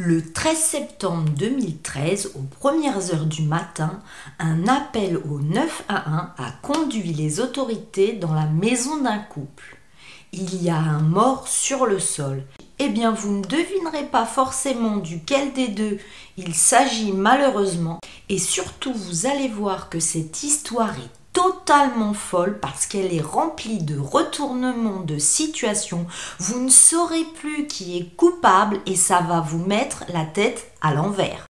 Le 13 septembre 2013, aux premières heures du matin, un appel au 911 a conduit les autorités dans la maison d'un couple. Il y a un mort sur le sol. Eh bien, vous ne devinerez pas forcément duquel des deux il s'agit malheureusement. Et surtout, vous allez voir que cette histoire est totalement folle parce qu'elle est remplie de retournements de situation. Vous ne saurez plus qui est coupable et ça va vous mettre la tête à l'envers.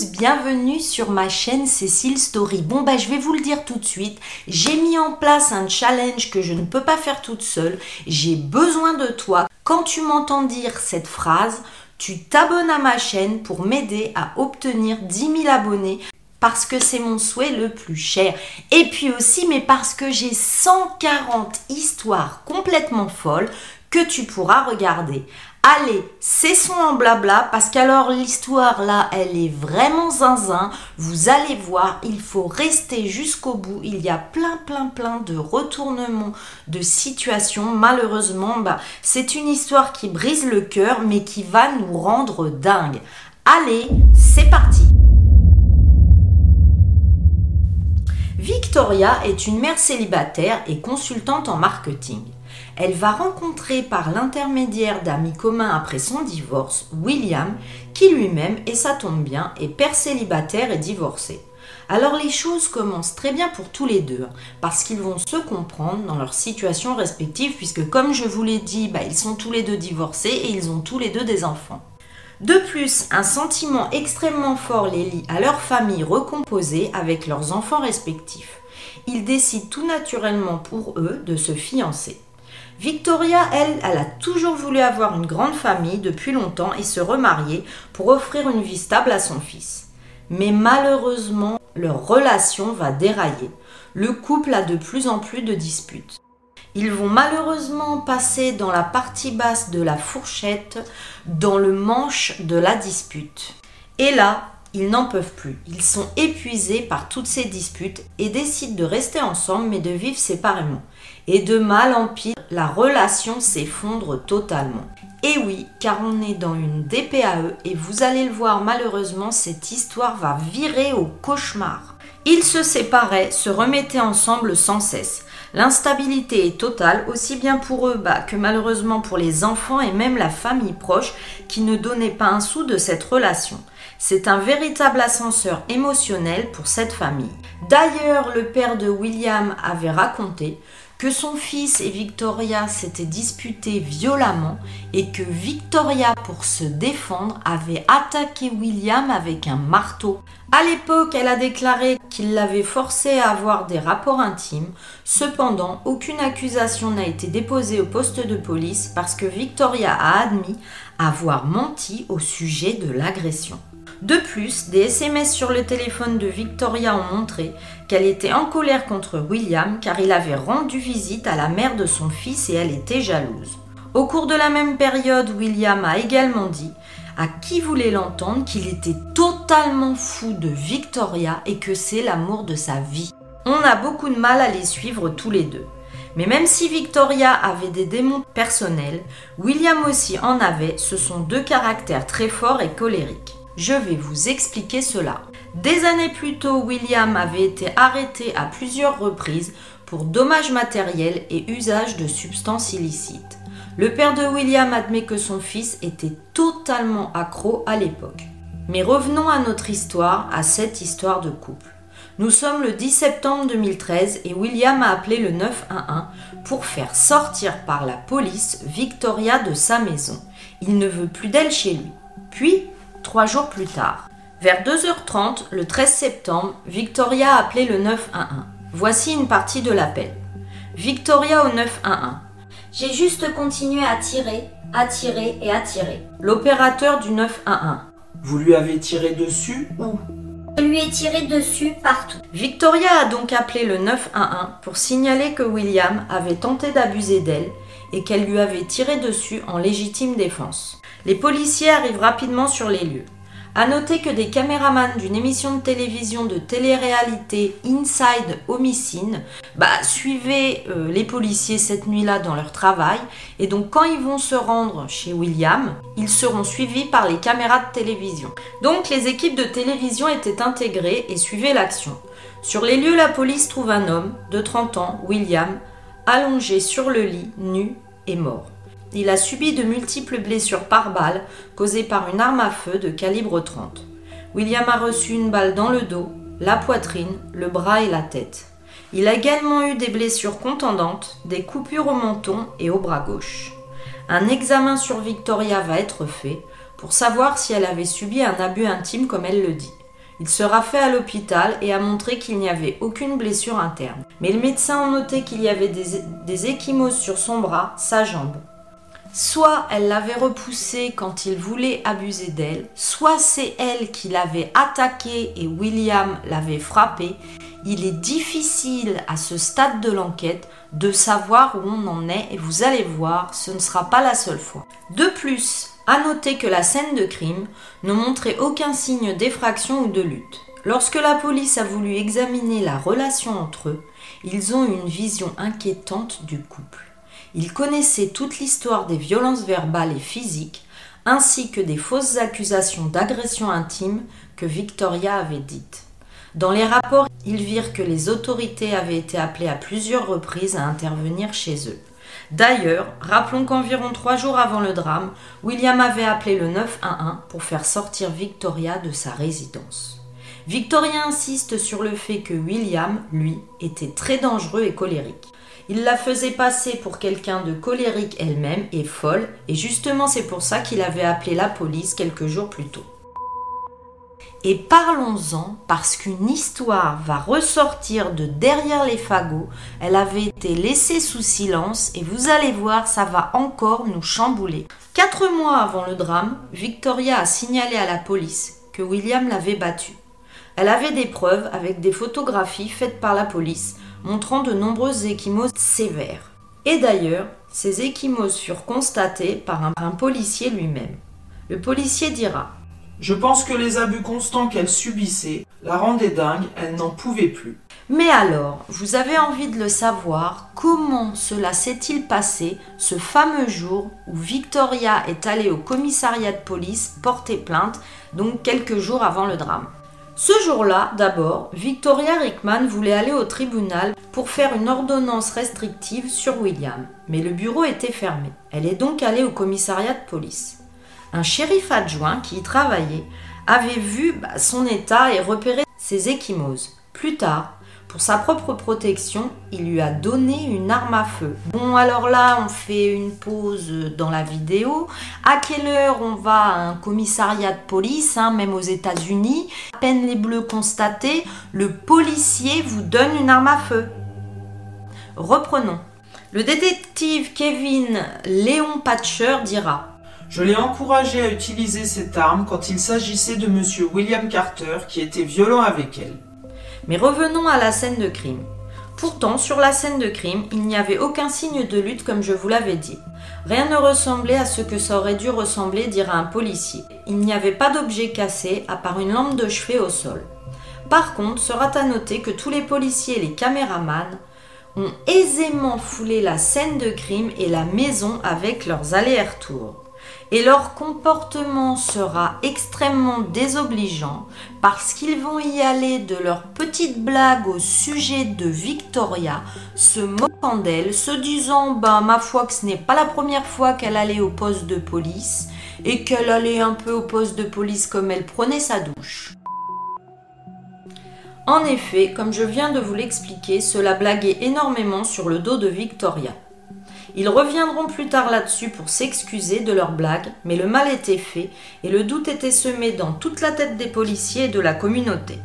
Bienvenue sur ma chaîne Cécile Story. Bon bah je vais vous le dire tout de suite, j'ai mis en place un challenge que je ne peux pas faire toute seule. J'ai besoin de toi. Quand tu m'entends dire cette phrase, tu t'abonnes à ma chaîne pour m'aider à obtenir 10 000 abonnés parce que c'est mon souhait le plus cher. Et puis aussi, mais parce que j'ai 140 histoires complètement folles que tu pourras regarder. Allez, cessons en blabla parce qu'alors l'histoire là, elle est vraiment zinzin. Vous allez voir, il faut rester jusqu'au bout. Il y a plein, plein, plein de retournements de situations. Malheureusement, bah, c'est une histoire qui brise le cœur mais qui va nous rendre dingue. Allez, c'est parti. Victoria est une mère célibataire et consultante en marketing elle va rencontrer par l'intermédiaire d'amis communs après son divorce William, qui lui-même, et ça tombe bien, est père célibataire et divorcé. Alors les choses commencent très bien pour tous les deux, parce qu'ils vont se comprendre dans leur situation respective, puisque comme je vous l'ai dit, bah, ils sont tous les deux divorcés et ils ont tous les deux des enfants. De plus, un sentiment extrêmement fort les lie à leur famille recomposée avec leurs enfants respectifs. Ils décident tout naturellement pour eux de se fiancer. Victoria, elle, elle a toujours voulu avoir une grande famille depuis longtemps et se remarier pour offrir une vie stable à son fils. Mais malheureusement, leur relation va dérailler. Le couple a de plus en plus de disputes. Ils vont malheureusement passer dans la partie basse de la fourchette, dans le manche de la dispute. Et là, ils n'en peuvent plus. Ils sont épuisés par toutes ces disputes et décident de rester ensemble mais de vivre séparément. Et de mal en pire, la relation s'effondre totalement. Et oui, car on est dans une DPAE et vous allez le voir malheureusement, cette histoire va virer au cauchemar. Ils se séparaient, se remettaient ensemble sans cesse. L'instabilité est totale, aussi bien pour eux bah, que malheureusement pour les enfants et même la famille proche qui ne donnait pas un sou de cette relation. C'est un véritable ascenseur émotionnel pour cette famille. D'ailleurs, le père de William avait raconté que son fils et Victoria s'étaient disputés violemment et que Victoria, pour se défendre, avait attaqué William avec un marteau. À l'époque, elle a déclaré qu'il l'avait forcé à avoir des rapports intimes. Cependant, aucune accusation n'a été déposée au poste de police parce que Victoria a admis avoir menti au sujet de l'agression. De plus, des SMS sur le téléphone de Victoria ont montré qu'elle était en colère contre William car il avait rendu visite à la mère de son fils et elle était jalouse. Au cours de la même période, William a également dit à qui voulait l'entendre qu'il était totalement fou de Victoria et que c'est l'amour de sa vie. On a beaucoup de mal à les suivre tous les deux. Mais même si Victoria avait des démons personnels, William aussi en avait, ce sont deux caractères très forts et colériques. Je vais vous expliquer cela. Des années plus tôt, William avait été arrêté à plusieurs reprises pour dommages matériels et usage de substances illicites. Le père de William admet que son fils était totalement accro à l'époque. Mais revenons à notre histoire, à cette histoire de couple. Nous sommes le 10 septembre 2013 et William a appelé le 911 pour faire sortir par la police Victoria de sa maison. Il ne veut plus d'elle chez lui. Puis, trois jours plus tard. Vers 2h30, le 13 septembre, Victoria a appelé le 911. Voici une partie de l'appel. Victoria au 911. J'ai juste continué à tirer, à tirer et à tirer. L'opérateur du 911. Vous lui avez tiré dessus Où Je lui ai tiré dessus partout. Victoria a donc appelé le 911 pour signaler que William avait tenté d'abuser d'elle et qu'elle lui avait tiré dessus en légitime défense. Les policiers arrivent rapidement sur les lieux. À noter que des caméramans d'une émission de télévision de télé-réalité Inside Homicide bah, suivaient euh, les policiers cette nuit-là dans leur travail et donc quand ils vont se rendre chez William, ils seront suivis par les caméras de télévision. Donc les équipes de télévision étaient intégrées et suivaient l'action. Sur les lieux, la police trouve un homme de 30 ans, William, allongé sur le lit, nu et mort. Il a subi de multiples blessures par balle causées par une arme à feu de calibre 30. William a reçu une balle dans le dos, la poitrine, le bras et la tête. Il a également eu des blessures contendantes, des coupures au menton et au bras gauche. Un examen sur Victoria va être fait pour savoir si elle avait subi un abus intime comme elle le dit. Il sera fait à l'hôpital et a montré qu'il n'y avait aucune blessure interne. Mais le médecin a noté qu'il y avait des, des échymoses sur son bras, sa jambe, Soit elle l'avait repoussé quand il voulait abuser d'elle, soit c'est elle qui l'avait attaqué et William l'avait frappé. Il est difficile à ce stade de l'enquête de savoir où on en est et vous allez voir, ce ne sera pas la seule fois. De plus, à noter que la scène de crime ne montrait aucun signe d'effraction ou de lutte. Lorsque la police a voulu examiner la relation entre eux, ils ont une vision inquiétante du couple. Il connaissait toute l'histoire des violences verbales et physiques, ainsi que des fausses accusations d'agression intime que Victoria avait dites. Dans les rapports, ils virent que les autorités avaient été appelées à plusieurs reprises à intervenir chez eux. D'ailleurs, rappelons qu'environ trois jours avant le drame, William avait appelé le 911 pour faire sortir Victoria de sa résidence. Victoria insiste sur le fait que William, lui, était très dangereux et colérique. Il la faisait passer pour quelqu'un de colérique elle-même et folle, et justement c'est pour ça qu'il avait appelé la police quelques jours plus tôt. Et parlons-en parce qu'une histoire va ressortir de derrière les fagots. Elle avait été laissée sous silence et vous allez voir, ça va encore nous chambouler. Quatre mois avant le drame, Victoria a signalé à la police que William l'avait battue. Elle avait des preuves avec des photographies faites par la police montrant de nombreuses échymoses sévères. Et d'ailleurs, ces échymoses furent constatées par un, policier lui-même. Le policier dira Je pense que les abus constants qu'elle subissait la rendaient dingue, elle n'en pouvait plus. Mais alors, vous avez envie de le savoir, comment cela s'est-il passé ce fameux jour où Victoria est allée au commissariat de police porter plainte, donc quelques jours avant le drame? Ce jour-là, d'abord, Victoria Rickman voulait aller au tribunal pour faire une ordonnance restrictive sur William, mais le bureau était fermé. Elle est donc allée au commissariat de police. Un shérif adjoint qui y travaillait avait vu bah, son état et repéré ses échymoses. Plus tard, pour sa propre protection, il lui a donné une arme à feu. Bon, alors là, on fait une pause dans la vidéo. À quelle heure on va à un commissariat de police, hein, même aux États-Unis? À peine les bleus constatés, le policier vous donne une arme à feu. Reprenons. Le détective Kevin Léon Patcher dira je l'ai encouragé à utiliser cette arme quand il s'agissait de M. William Carter qui était violent avec elle. Mais revenons à la scène de crime. Pourtant, sur la scène de crime, il n'y avait aucun signe de lutte comme je vous l'avais dit. Rien ne ressemblait à ce que ça aurait dû ressembler, dirait un policier. Il n'y avait pas d'objet cassé, à part une lampe de chevet au sol. Par contre, sera à noter que tous les policiers et les caméramans ont aisément foulé la scène de crime et la maison avec leurs allers-retours et leur comportement sera extrêmement désobligeant parce qu'ils vont y aller de leurs petites blagues au sujet de Victoria, se moquant d'elle, se disant bah ma foi que ce n'est pas la première fois qu'elle allait au poste de police et qu'elle allait un peu au poste de police comme elle prenait sa douche. En effet, comme je viens de vous l'expliquer, cela blaguait énormément sur le dos de Victoria. Ils reviendront plus tard là-dessus pour s'excuser de leur blague, mais le mal était fait et le doute était semé dans toute la tête des policiers et de la communauté.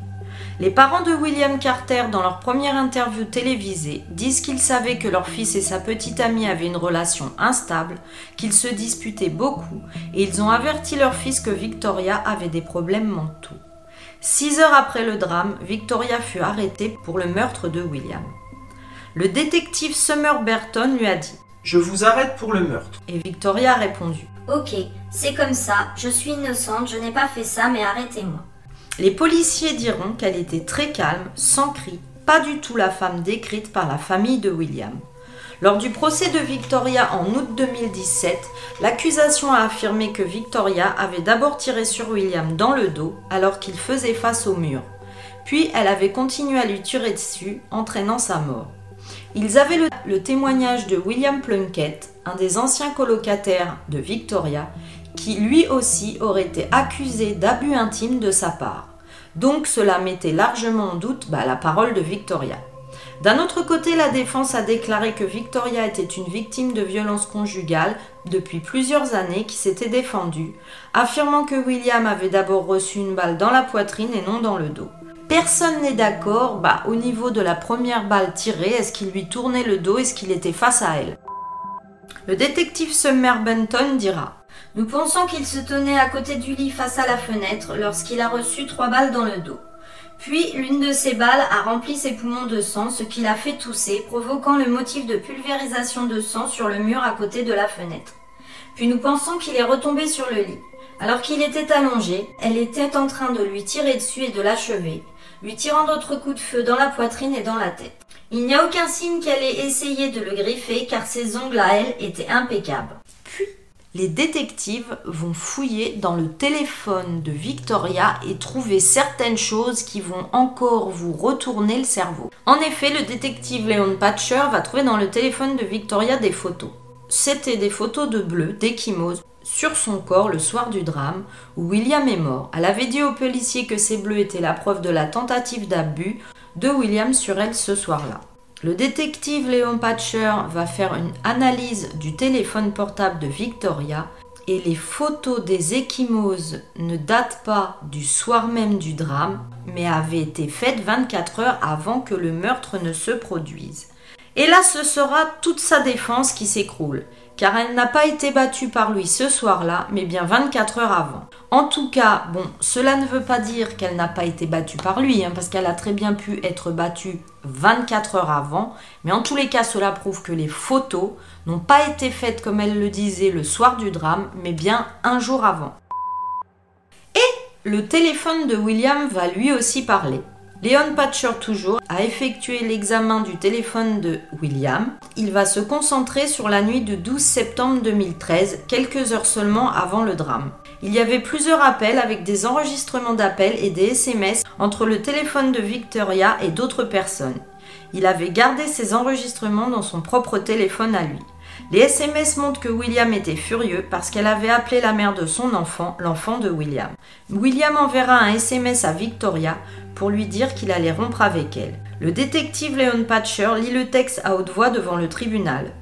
Les parents de William Carter, dans leur première interview télévisée, disent qu'ils savaient que leur fils et sa petite amie avaient une relation instable, qu'ils se disputaient beaucoup, et ils ont averti leur fils que Victoria avait des problèmes mentaux. Six heures après le drame, Victoria fut arrêtée pour le meurtre de William. Le détective Summer Burton lui a dit Je vous arrête pour le meurtre. Et Victoria a répondu. Ok, c'est comme ça, je suis innocente, je n'ai pas fait ça, mais arrêtez-moi. Les policiers diront qu'elle était très calme, sans cri, pas du tout la femme décrite par la famille de William. Lors du procès de Victoria en août 2017, l'accusation a affirmé que Victoria avait d'abord tiré sur William dans le dos alors qu'il faisait face au mur. Puis elle avait continué à lui tirer dessus, entraînant sa mort. Ils avaient le, témoignage de William Plunkett, un des anciens colocataires de Victoria, qui lui aussi aurait été accusé d'abus intime de sa part. Donc cela mettait largement en doute bah, la parole de Victoria. D'un autre côté, la défense a déclaré que Victoria était une victime de violences conjugales depuis plusieurs années qui s'était défendue, affirmant que William avait d'abord reçu une balle dans la poitrine et non dans le dos. Personne n'est d'accord bah, au niveau de la première balle tirée, est-ce qu'il lui tournait le dos, est-ce qu'il était face à elle? Le détective Summer Benton dira Nous pensons qu'il se tenait à côté du lit face à la fenêtre lorsqu'il a reçu trois balles dans le dos. Puis l'une de ces balles a rempli ses poumons de sang, ce qui l'a fait tousser, provoquant le motif de pulvérisation de sang sur le mur à côté de la fenêtre. Puis nous pensons qu'il est retombé sur le lit. Alors qu'il était allongé, elle était en train de lui tirer dessus et de l'achever, lui tirant d'autres coups de feu dans la poitrine et dans la tête. Il n'y a aucun signe qu'elle ait essayé de le griffer car ses ongles à elle étaient impeccables. Puis, les détectives vont fouiller dans le téléphone de Victoria et trouver certaines choses qui vont encore vous retourner le cerveau. En effet, le détective Léon Patcher va trouver dans le téléphone de Victoria des photos. C'était des photos de bleu, d'échymose, sur son corps le soir du drame où William est mort. Elle avait dit aux policiers que ces bleus étaient la preuve de la tentative d'abus de William sur elle ce soir-là. Le détective Léon Patcher va faire une analyse du téléphone portable de Victoria et les photos des échymoses ne datent pas du soir même du drame, mais avaient été faites 24 heures avant que le meurtre ne se produise. Et là, ce sera toute sa défense qui s'écroule car elle n'a pas été battue par lui ce soir-là, mais bien 24 heures avant. En tout cas, bon, cela ne veut pas dire qu'elle n'a pas été battue par lui, hein, parce qu'elle a très bien pu être battue 24 heures avant, mais en tous les cas, cela prouve que les photos n'ont pas été faites comme elle le disait le soir du drame, mais bien un jour avant. Et le téléphone de William va lui aussi parler. Léon Patcher toujours a effectué l'examen du téléphone de William. Il va se concentrer sur la nuit de 12 septembre 2013, quelques heures seulement avant le drame. Il y avait plusieurs appels avec des enregistrements d'appels et des SMS entre le téléphone de Victoria et d'autres personnes. Il avait gardé ces enregistrements dans son propre téléphone à lui. Les SMS montrent que William était furieux parce qu'elle avait appelé la mère de son enfant, l'enfant de William. William enverra un SMS à Victoria pour lui dire qu'il allait rompre avec elle. Le détective Leon Patcher lit le texte à haute voix devant le tribunal.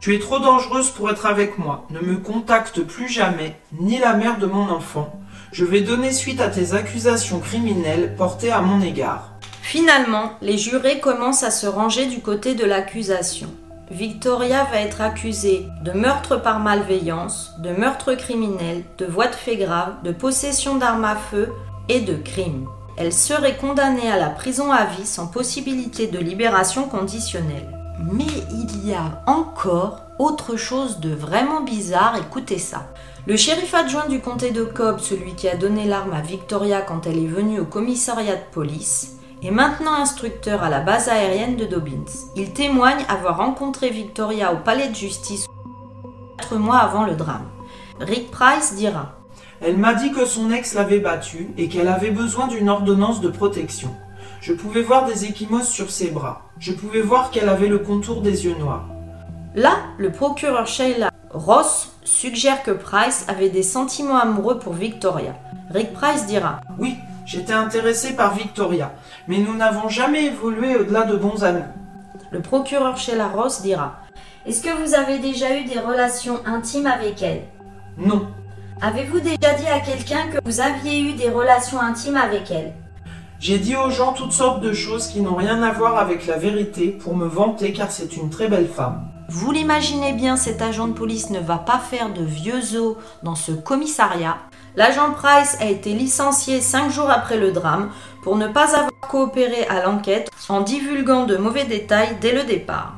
Tu es trop dangereuse pour être avec moi. Ne me contacte plus jamais, ni la mère de mon enfant. Je vais donner suite à tes accusations criminelles portées à mon égard. Finalement, les jurés commencent à se ranger du côté de l'accusation. Victoria va être accusée de meurtre par malveillance, de meurtre criminel, de voie de fait grave, de possession d'armes à feu et de crime. Elle serait condamnée à la prison à vie sans possibilité de libération conditionnelle. Mais il y a encore autre chose de vraiment bizarre, écoutez ça. Le shérif adjoint du comté de Cobb, celui qui a donné l'arme à Victoria quand elle est venue au commissariat de police, est maintenant instructeur à la base aérienne de Dobbins. Il témoigne avoir rencontré Victoria au palais de justice quatre mois avant le drame. Rick Price dira Elle m'a dit que son ex l'avait battue et qu'elle avait besoin d'une ordonnance de protection. Je pouvais voir des échymoses sur ses bras. Je pouvais voir qu'elle avait le contour des yeux noirs. Là, le procureur Sheila Ross suggère que Price avait des sentiments amoureux pour Victoria. Rick Price dira Oui, j'étais intéressé par Victoria, mais nous n'avons jamais évolué au-delà de bons amis. Le procureur Sheila Ross dira Est-ce que vous avez déjà eu des relations intimes avec elle? Non. Avez-vous déjà dit à quelqu'un que vous aviez eu des relations intimes avec elle? J'ai dit aux gens toutes sortes de choses qui n'ont rien à voir avec la vérité pour me vanter car c'est une très belle femme. Vous l'imaginez bien, cet agent de police ne va pas faire de vieux os dans ce commissariat. L'agent Price a été licencié cinq jours après le drame pour ne pas avoir coopéré à l'enquête en divulguant de mauvais détails dès le départ.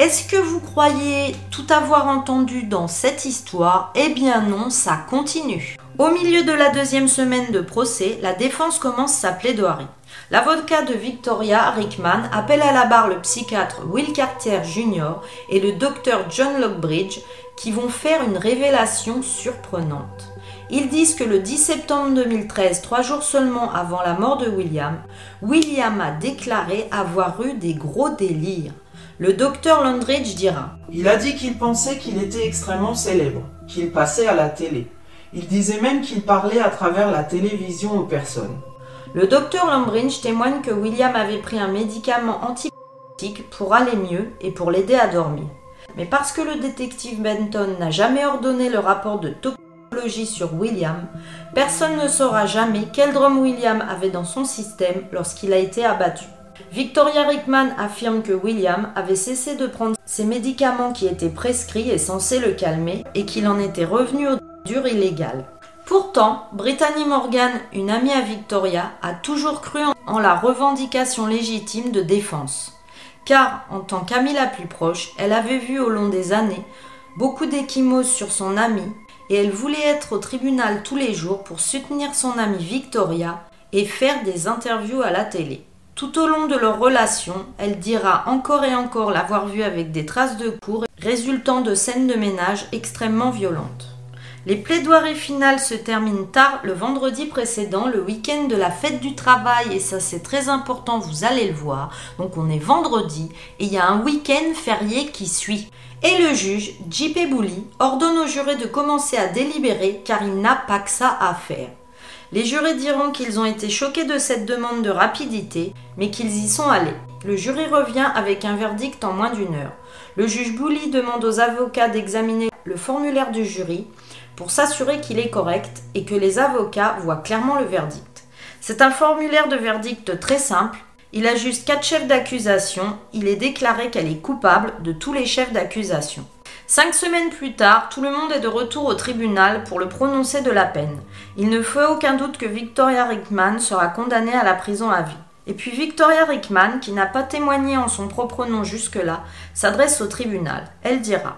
Est-ce que vous croyez tout avoir entendu dans cette histoire? Eh bien non, ça continue. Au milieu de la deuxième semaine de procès, la défense commence sa plaidoirie. L'avocat de Victoria, Rickman, appelle à la barre le psychiatre Will Carter Jr. et le docteur John Lockbridge qui vont faire une révélation surprenante. Ils disent que le 10 septembre 2013, trois jours seulement avant la mort de William, William a déclaré avoir eu des gros délires. Le docteur Londridge dira Il a dit qu'il pensait qu'il était extrêmement célèbre, qu'il passait à la télé. Il disait même qu'il parlait à travers la télévision aux personnes. Le docteur Londridge témoigne que William avait pris un médicament antipsychotique pour aller mieux et pour l'aider à dormir. Mais parce que le détective Benton n'a jamais ordonné le rapport de toxicologie sur William, personne ne saura jamais quel drame William avait dans son système lorsqu'il a été abattu. Victoria Rickman affirme que William avait cessé de prendre ses médicaments qui étaient prescrits et censés le calmer et qu'il en était revenu au dur illégal. Pourtant, Brittany Morgan, une amie à Victoria, a toujours cru en la revendication légitime de défense. Car, en tant qu'amie la plus proche, elle avait vu au long des années beaucoup d'échymoses sur son amie et elle voulait être au tribunal tous les jours pour soutenir son amie Victoria et faire des interviews à la télé. Tout au long de leur relation, elle dira encore et encore l'avoir vue avec des traces de cours résultant de scènes de ménage extrêmement violentes. Les plaidoiries finales se terminent tard le vendredi précédent, le week-end de la fête du travail, et ça c'est très important, vous allez le voir. Donc on est vendredi et il y a un week-end férié qui suit. Et le juge, J.P. Bouli, ordonne aux jurés de commencer à délibérer car il n'a pas que ça à faire. Les jurés diront qu'ils ont été choqués de cette demande de rapidité, mais qu'ils y sont allés. Le jury revient avec un verdict en moins d'une heure. Le juge Bouli demande aux avocats d'examiner le formulaire du jury pour s'assurer qu'il est correct et que les avocats voient clairement le verdict. C'est un formulaire de verdict très simple. Il a juste quatre chefs d'accusation. Il est déclaré qu'elle est coupable de tous les chefs d'accusation. Cinq semaines plus tard, tout le monde est de retour au tribunal pour le prononcer de la peine. Il ne fait aucun doute que Victoria Rickman sera condamnée à la prison à vie. Et puis Victoria Rickman, qui n'a pas témoigné en son propre nom jusque-là, s'adresse au tribunal. Elle dira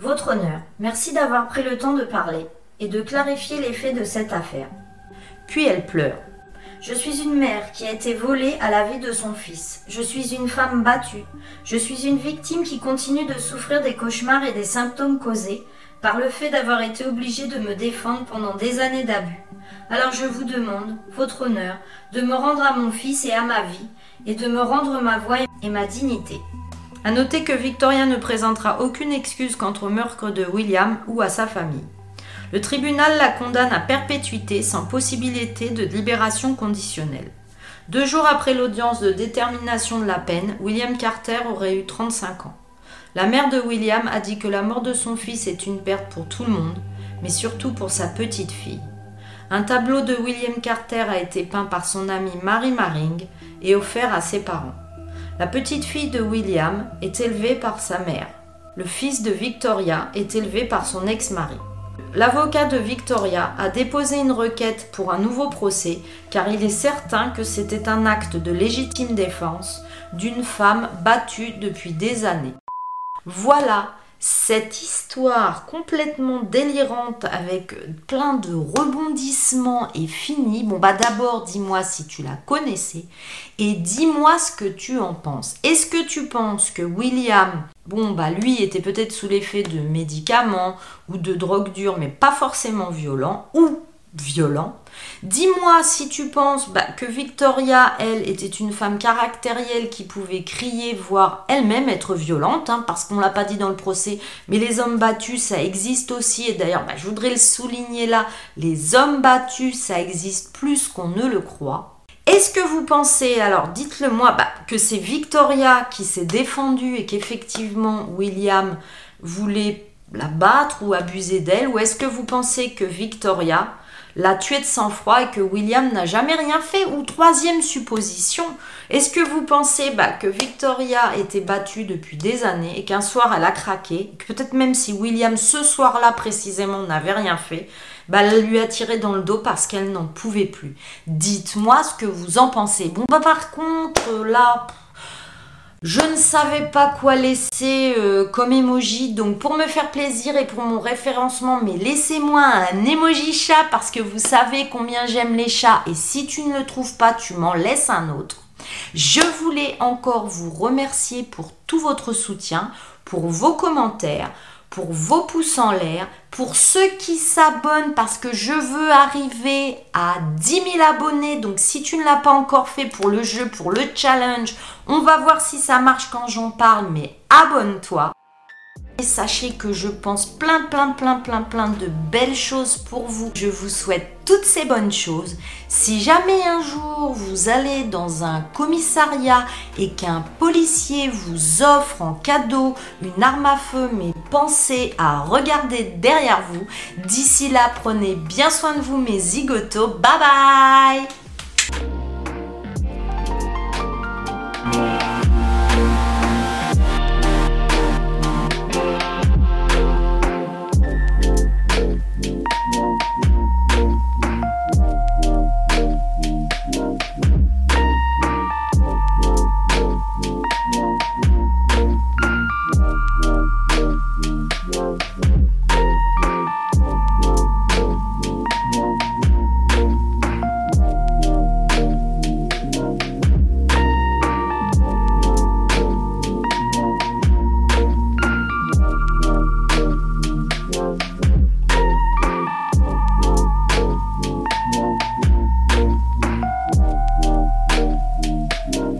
votre honneur, merci d'avoir pris le temps de parler et de clarifier les faits de cette affaire. Puis elle pleure. Je suis une mère qui a été volée à la vie de son fils. Je suis une femme battue. Je suis une victime qui continue de souffrir des cauchemars et des symptômes causés par le fait d'avoir été obligée de me défendre pendant des années d'abus. Alors je vous demande, votre honneur, de me rendre à mon fils et à ma vie, et de me rendre ma voix et ma dignité. À noter que Victoria ne présentera aucune excuse quant au meurtre de William ou à sa famille. Le tribunal la condamne à perpétuité sans possibilité de libération conditionnelle. Deux jours après l'audience de détermination de la peine, William Carter aurait eu 35 ans. La mère de William a dit que la mort de son fils est une perte pour tout le monde, mais surtout pour sa petite fille. Un tableau de William Carter a été peint par son amie Mary Maring et offert à ses parents. La petite fille de William est élevée par sa mère. Le fils de Victoria est élevé par son ex-mari. L'avocat de Victoria a déposé une requête pour un nouveau procès car il est certain que c'était un acte de légitime défense d'une femme battue depuis des années. Voilà, cette histoire complètement délirante avec plein de rebondissements est finie. Bon bah d'abord dis-moi si tu la connaissais et dis-moi ce que tu en penses. Est-ce que tu penses que William, bon bah lui était peut-être sous l'effet de médicaments ou de drogue dure mais pas forcément violent ou violent. Dis-moi si tu penses bah, que Victoria, elle, était une femme caractérielle qui pouvait crier, voire elle-même être violente, hein, parce qu'on l'a pas dit dans le procès, mais les hommes battus, ça existe aussi, et d'ailleurs, bah, je voudrais le souligner là, les hommes battus, ça existe plus qu'on ne le croit. Est-ce que vous pensez, alors dites-le moi, bah, que c'est Victoria qui s'est défendue et qu'effectivement William voulait la battre ou abuser d'elle, ou est-ce que vous pensez que Victoria, l'a tué de sang-froid et que William n'a jamais rien fait Ou troisième supposition, est-ce que vous pensez bah, que Victoria était battue depuis des années et qu'un soir elle a craqué, que peut-être même si William ce soir-là précisément n'avait rien fait, bah, elle lui a tiré dans le dos parce qu'elle n'en pouvait plus. Dites-moi ce que vous en pensez. Bon bah par contre là... Je ne savais pas quoi laisser euh, comme emoji, donc pour me faire plaisir et pour mon référencement, mais laissez-moi un emoji chat parce que vous savez combien j'aime les chats et si tu ne le trouves pas, tu m'en laisses un autre. Je voulais encore vous remercier pour tout votre soutien, pour vos commentaires, pour vos pouces en l'air, pour ceux qui s'abonnent parce que je veux arriver à 10 000 abonnés. Donc si tu ne l'as pas encore fait pour le jeu, pour le challenge, on va voir si ça marche quand j'en parle, mais abonne-toi. Et sachez que je pense plein, plein, plein, plein, plein de belles choses pour vous. Je vous souhaite toutes ces bonnes choses. Si jamais un jour vous allez dans un commissariat et qu'un policier vous offre en cadeau une arme à feu, mais pensez à regarder derrière vous. D'ici là, prenez bien soin de vous mes zigotos. Bye bye